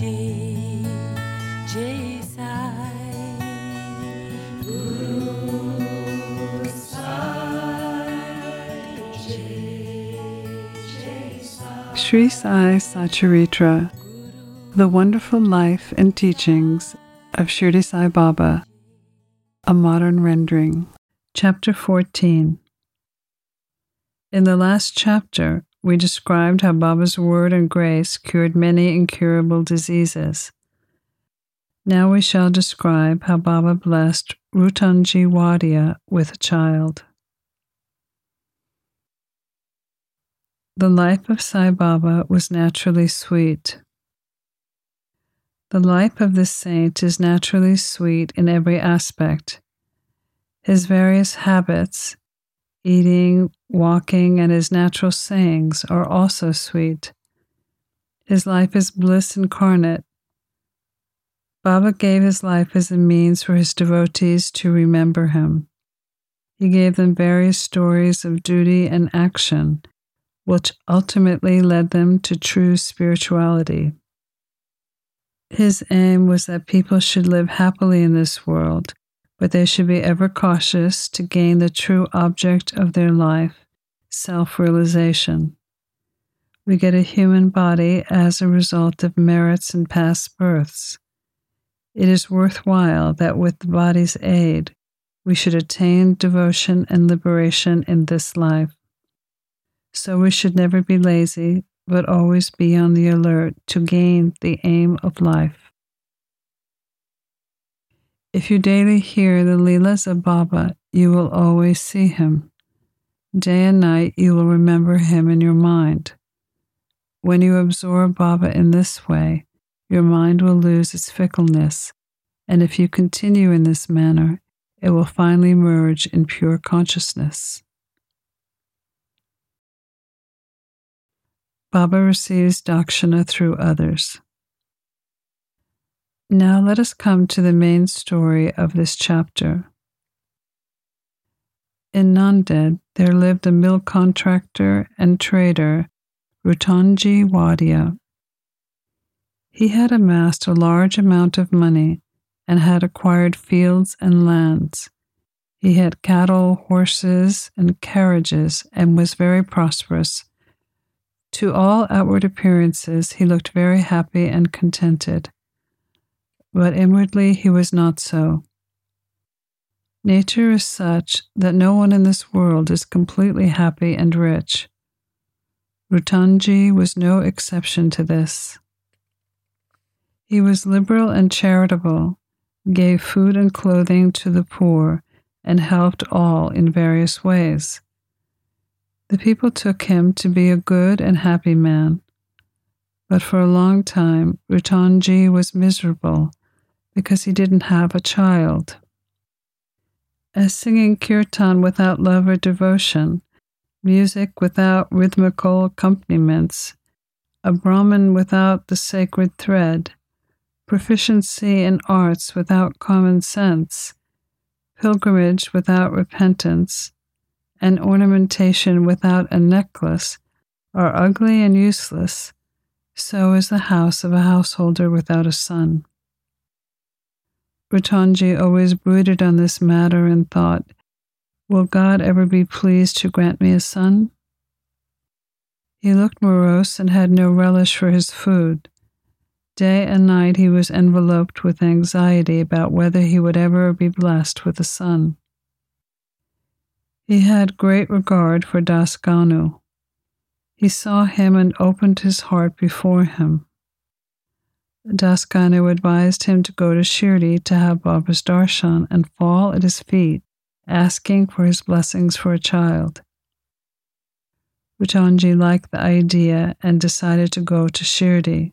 Sai Sri Sai Satcharitra, The Wonderful Life and Teachings of Shirdi Sai Baba, a modern rendering. Chapter 14 In the last chapter, we described how Baba's word and grace cured many incurable diseases. Now we shall describe how Baba blessed Rutanji Wadia with a child. The life of Sai Baba was naturally sweet. The life of this saint is naturally sweet in every aspect. His various habits, eating, walking, and his natural sayings are also sweet. His life is bliss incarnate. Baba gave his life as a means for his devotees to remember him. He gave them various stories of duty and action, which ultimately led them to true spirituality. His aim was that people should live happily in this world but they should be ever cautious to gain the true object of their life, self realization. We get a human body as a result of merits and past births. It is worthwhile that with the body's aid, we should attain devotion and liberation in this life. So we should never be lazy, but always be on the alert to gain the aim of life. If you daily hear the Leelas of Baba, you will always see him. Day and night you will remember him in your mind. When you absorb Baba in this way, your mind will lose its fickleness, and if you continue in this manner, it will finally merge in pure consciousness. Baba receives dakshina through others. Now let us come to the main story of this chapter. In Nanded, there lived a mill contractor and trader, Rutanji Wadia. He had amassed a large amount of money and had acquired fields and lands. He had cattle, horses, and carriages and was very prosperous. To all outward appearances, he looked very happy and contented but inwardly he was not so. Nature is such that no one in this world is completely happy and rich. Rutanji was no exception to this. He was liberal and charitable, gave food and clothing to the poor, and helped all in various ways. The people took him to be a good and happy man. But for a long time, Rutanji was miserable because he didn't have a child. As singing kirtan without love or devotion, music without rhythmical accompaniments, a Brahman without the sacred thread, proficiency in arts without common sense, pilgrimage without repentance, and ornamentation without a necklace are ugly and useless, so is the house of a householder without a son. Rutanji always brooded on this matter and thought, Will God ever be pleased to grant me a son? He looked morose and had no relish for his food. Day and night he was enveloped with anxiety about whether he would ever be blessed with a son. He had great regard for Das Ganu. He saw him and opened his heart before him. Dasganu advised him to go to Shirdi to have Baba's darshan and fall at his feet, asking for his blessings for a child. Rutanji liked the idea and decided to go to Shirdi.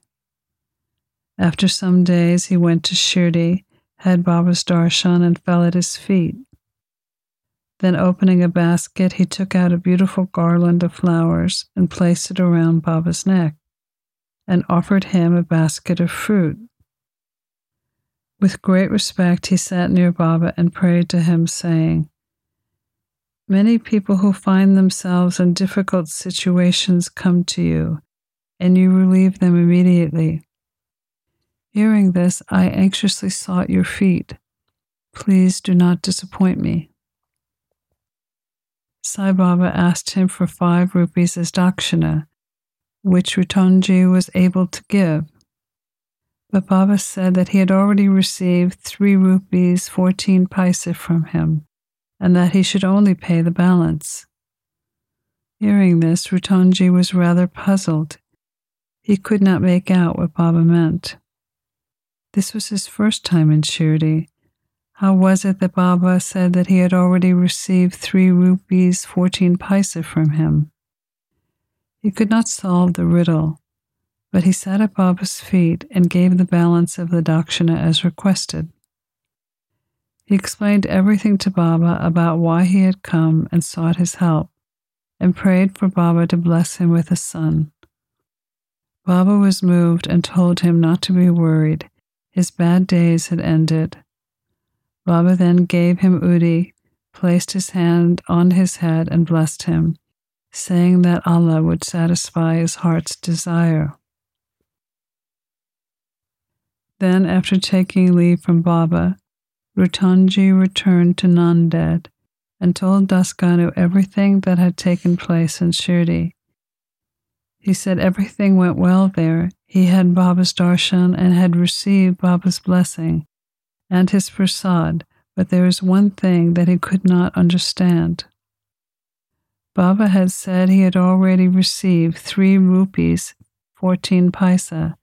After some days, he went to Shirdi, had Baba's darshan, and fell at his feet. Then, opening a basket, he took out a beautiful garland of flowers and placed it around Baba's neck and offered him a basket of fruit. With great respect, he sat near Baba and prayed to him, saying, Many people who find themselves in difficult situations come to you, and you relieve them immediately. Hearing this, I anxiously sought your feet. Please do not disappoint me. Sai Baba asked him for five rupees as dakshina, which Rutanji was able to give. But Baba said that he had already received three rupees fourteen paise from him, and that he should only pay the balance. Hearing this, Rutanji was rather puzzled. He could not make out what Baba meant. This was his first time in Shirdi, how was it that Baba said that he had already received three rupees fourteen paise from him? He could not solve the riddle, but he sat at Baba's feet and gave the balance of the dakshina as requested. He explained everything to Baba about why he had come and sought his help, and prayed for Baba to bless him with a son. Baba was moved and told him not to be worried. His bad days had ended Baba then gave him Udi, placed his hand on his head, and blessed him, saying that Allah would satisfy his heart's desire. Then, after taking leave from Baba, Rutanji returned to Nanded and told Dasganu everything that had taken place in Shirdi. He said everything went well there. He had Baba's darshan and had received Baba's blessing and his prasad, but there is one thing that he could not understand. Baba had said he had already received three rupees, 14 paisa.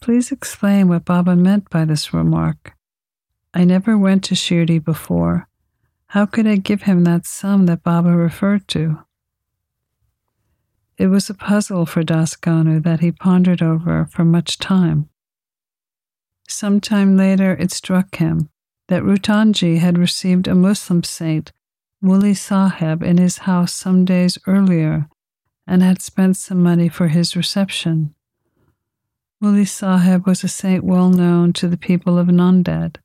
Please explain what Baba meant by this remark. I never went to Shirdi before. How could I give him that sum that Baba referred to? It was a puzzle for Dasganu that he pondered over for much time. Some time later, it struck him that Rutanji had received a Muslim saint, Muli Sahib, in his house some days earlier and had spent some money for his reception. Muli Sahib was a saint well known to the people of Nanded.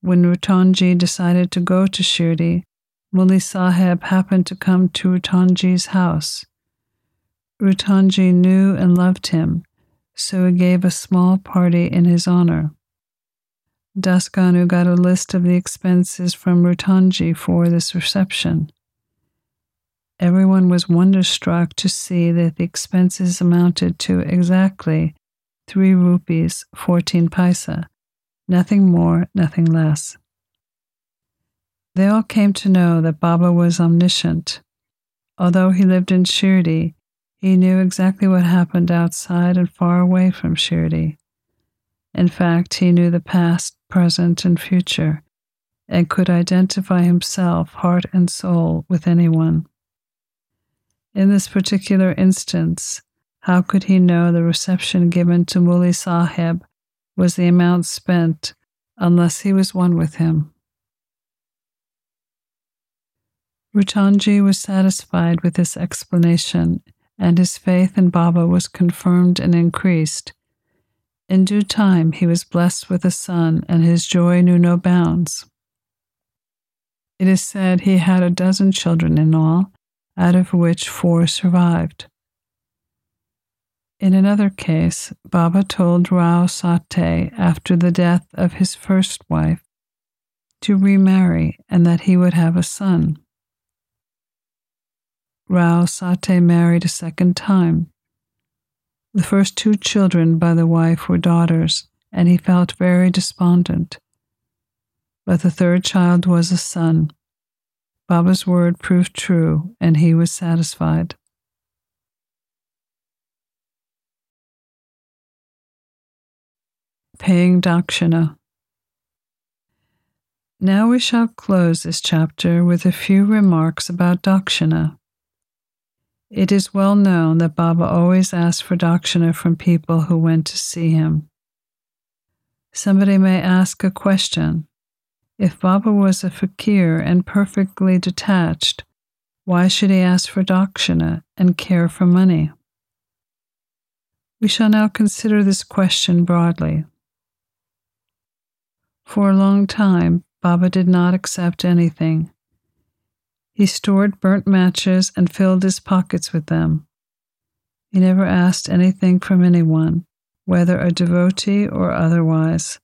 When Rutanji decided to go to Shirdi, Muli Sahib happened to come to Rutanji's house. Rutanji knew and loved him so he gave a small party in his honor. Dasganu got a list of the expenses from Rutanji for this reception. Everyone was wonderstruck to see that the expenses amounted to exactly three rupees, 14 paisa, nothing more, nothing less. They all came to know that Baba was omniscient. Although he lived in Shirdi, he knew exactly what happened outside and far away from Shirdi. In fact, he knew the past, present, and future, and could identify himself, heart and soul, with anyone. In this particular instance, how could he know the reception given to Muli Sahib was the amount spent unless he was one with him? Rutanji was satisfied with this explanation and his faith in Baba was confirmed and increased. In due time, he was blessed with a son, and his joy knew no bounds. It is said he had a dozen children in all, out of which four survived. In another case, Baba told Rao Sate after the death of his first wife to remarry and that he would have a son. Rao Sate married a second time. The first two children by the wife were daughters, and he felt very despondent. But the third child was a son. Baba's word proved true, and he was satisfied. Paying Dakshina. Now we shall close this chapter with a few remarks about Dakshina. It is well known that Baba always asked for dakshina from people who went to see him. Somebody may ask a question. If Baba was a fakir and perfectly detached, why should he ask for dakshina and care for money? We shall now consider this question broadly. For a long time, Baba did not accept anything. He stored burnt matches and filled his pockets with them. He never asked anything from anyone, whether a devotee or otherwise.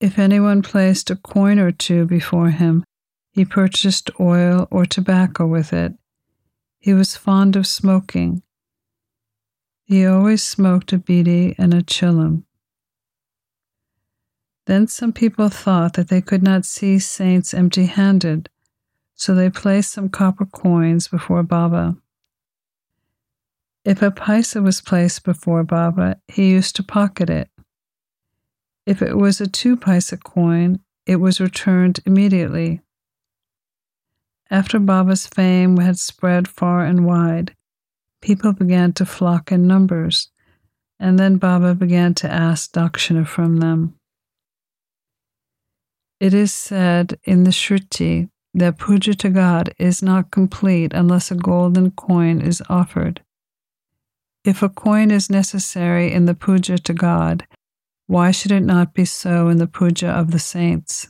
If anyone placed a coin or two before him, he purchased oil or tobacco with it. He was fond of smoking. He always smoked a bidi and a chillum. Then some people thought that they could not see saints empty handed, so they placed some copper coins before Baba. If a paisa was placed before Baba, he used to pocket it. If it was a two paisa coin, it was returned immediately. After Baba's fame had spread far and wide, people began to flock in numbers, and then Baba began to ask dakshina from them. It is said in the Shruti that puja to God is not complete unless a golden coin is offered. If a coin is necessary in the puja to God, why should it not be so in the puja of the saints?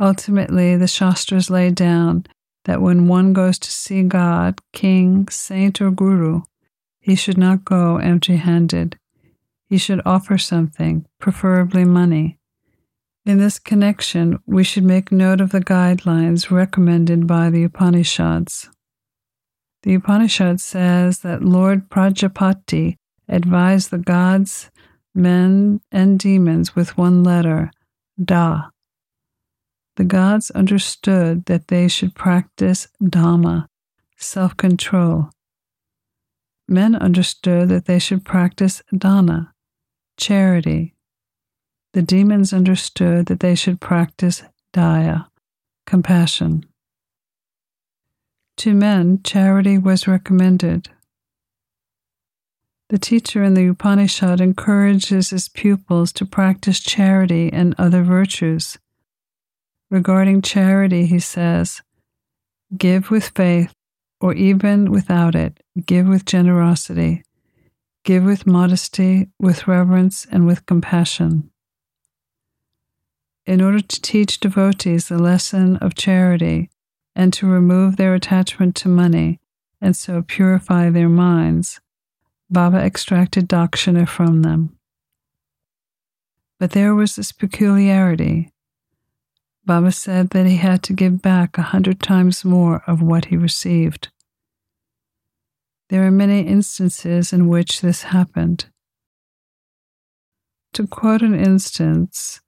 Ultimately, the Shastras lay down that when one goes to see God, king, saint, or guru, he should not go empty handed. He should offer something, preferably money. In this connection, we should make note of the guidelines recommended by the Upanishads. The Upanishad says that Lord Prajapati advised the gods, men, and demons with one letter, Da. The gods understood that they should practice Dama, self control. Men understood that they should practice Dana, charity, the demons understood that they should practice daya, compassion. To men, charity was recommended. The teacher in the Upanishad encourages his pupils to practice charity and other virtues. Regarding charity, he says, Give with faith, or even without it, give with generosity, give with modesty, with reverence, and with compassion in order to teach devotees the lesson of charity and to remove their attachment to money and so purify their minds, Baba extracted dakshina from them. But there was this peculiarity. Baba said that he had to give back a hundred times more of what he received. There are many instances in which this happened. To quote an instance,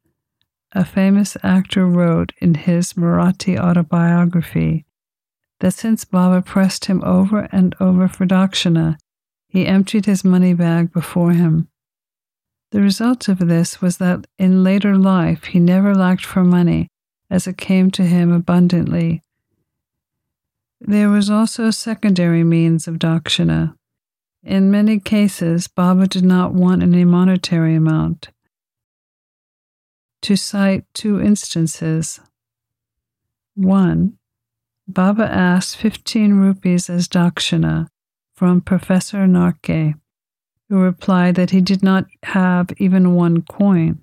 a famous actor wrote in his Marathi autobiography that since Baba pressed him over and over for dakshina, he emptied his money bag before him. The result of this was that in later life he never lacked for money, as it came to him abundantly. There was also a secondary means of dakshina. In many cases, Baba did not want any monetary amount to cite two instances. One, Baba asked 15 rupees as dakshina from Professor Narke, who replied that he did not have even one coin.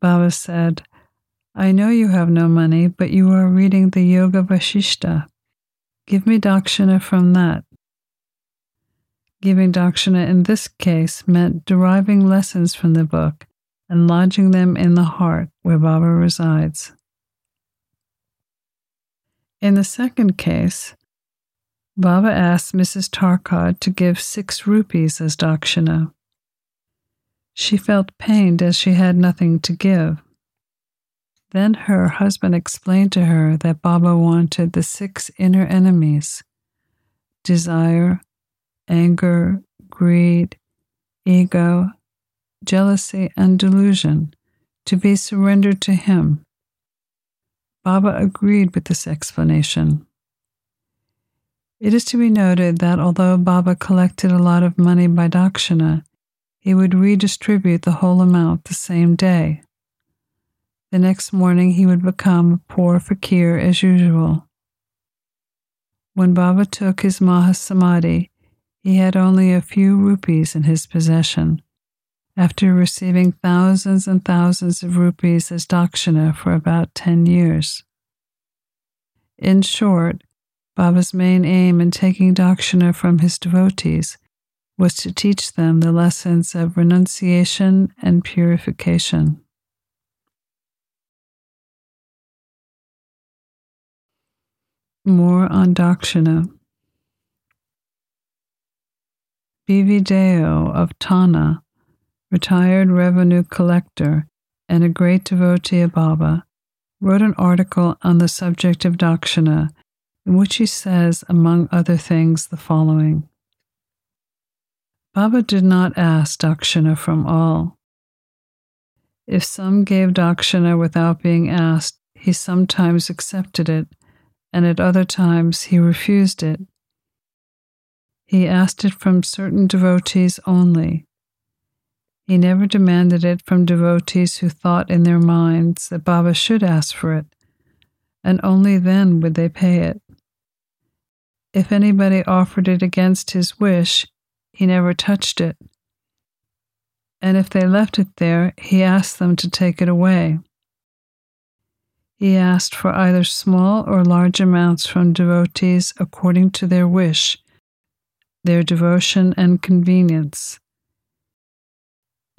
Baba said, I know you have no money, but you are reading the Yoga Vashishta. Give me dakshina from that. Giving dakshina in this case meant deriving lessons from the book and lodging them in the heart where Baba resides. In the second case, Baba asked Mrs. Tarkad to give six rupees as dakshina. She felt pained as she had nothing to give. Then her husband explained to her that Baba wanted the six inner enemies desire, anger, greed, ego, jealousy, and delusion to be surrendered to him. Baba agreed with this explanation. It is to be noted that although Baba collected a lot of money by dakshina, he would redistribute the whole amount the same day. The next morning he would become a poor fakir as usual. When Baba took his Mahasamadhi, he had only a few rupees in his possession after receiving thousands and thousands of rupees as dakshina for about 10 years. In short, Baba's main aim in taking dakshina from his devotees was to teach them the lessons of renunciation and purification. More on Dakshina. Bhivadeo of Thana, retired revenue collector and a great devotee of Baba, wrote an article on the subject of Dakshina in which he says, among other things, the following Baba did not ask Dakshina from all. If some gave Dakshina without being asked, he sometimes accepted it, and at other times he refused it. He asked it from certain devotees only. He never demanded it from devotees who thought in their minds that Baba should ask for it, and only then would they pay it. If anybody offered it against his wish, he never touched it. And if they left it there, he asked them to take it away. He asked for either small or large amounts from devotees according to their wish, their devotion, and convenience.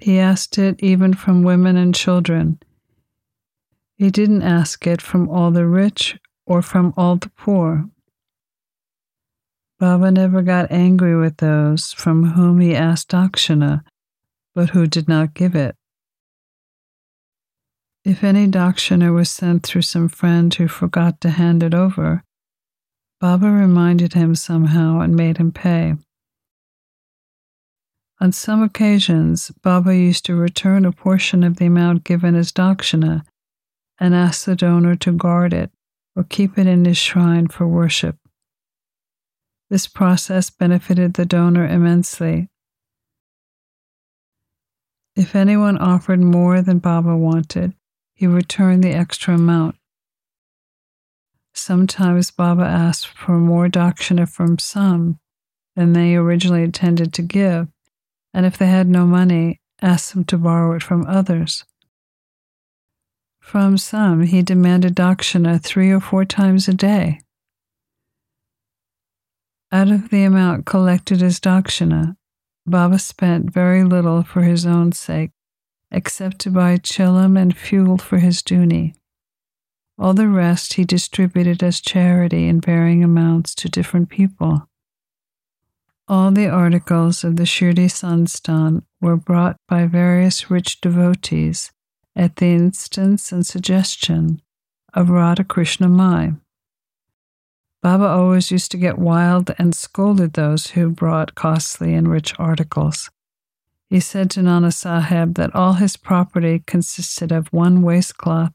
He asked it even from women and children. He didn't ask it from all the rich or from all the poor. Baba never got angry with those from whom he asked dakshina, but who did not give it. If any dakshina was sent through some friend who forgot to hand it over, Baba reminded him somehow and made him pay. On some occasions, Baba used to return a portion of the amount given as dakshina and ask the donor to guard it or keep it in his shrine for worship. This process benefited the donor immensely. If anyone offered more than Baba wanted, he returned the extra amount. Sometimes Baba asked for more dakshina from some than they originally intended to give, and if they had no money, asked them to borrow it from others. From some, he demanded dakshina three or four times a day. Out of the amount collected as dakshina, Baba spent very little for his own sake, except to buy chilam and fuel for his dhuni. All the rest he distributed as charity in varying amounts to different people. All the articles of the Shirdi Sansthan were brought by various rich devotees at the instance and suggestion of Radha Krishna Mai. Baba always used to get wild and scolded those who brought costly and rich articles. He said to Nana Sahib that all his property consisted of one waistcloth,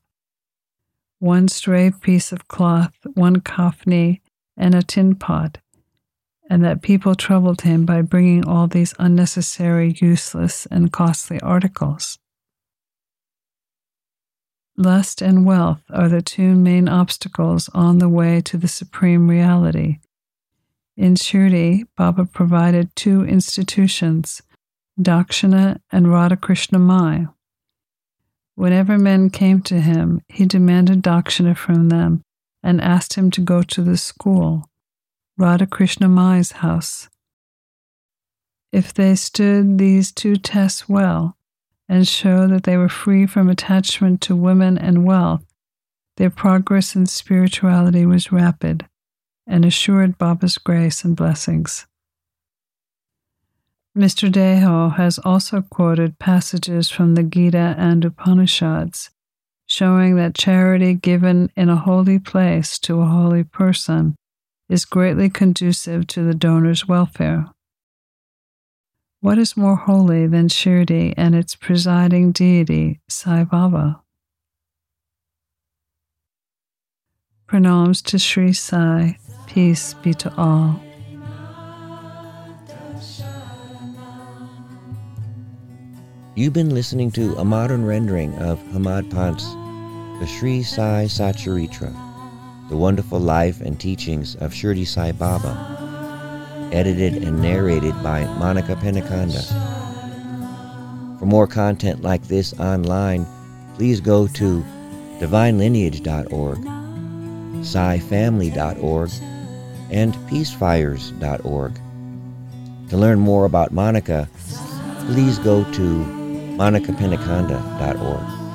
one stray piece of cloth, one kafni, and a tin pot, and that people troubled him by bringing all these unnecessary, useless, and costly articles. Lust and wealth are the two main obstacles on the way to the supreme reality. In Shirdi, Baba provided two institutions, Dakshina and Radhakrishna Mai. Whenever men came to him, he demanded Dakshina from them and asked him to go to the school, Radhakrishna Mai's house. If they stood these two tests well, and showed that they were free from attachment to women and wealth, their progress in spirituality was rapid and assured Baba's grace and blessings. Mr. Deo has also quoted passages from the Gita and Upanishads showing that charity given in a holy place to a holy person is greatly conducive to the donor's welfare. What is more holy than Shirdi and its presiding deity, Sai Baba? Pranams to Sri Sai, peace be to all. You've been listening to a modern rendering of Hemadpant's The Sri Sai Satcharitra, the wonderful life and teachings of Shirdi Sai Baba edited and narrated by Monica Penaconda. For more content like this online, please go to divinelineage.org, scifamily.org, and peacefires.org. To learn more about Monica, please go to monicapennaconda.org.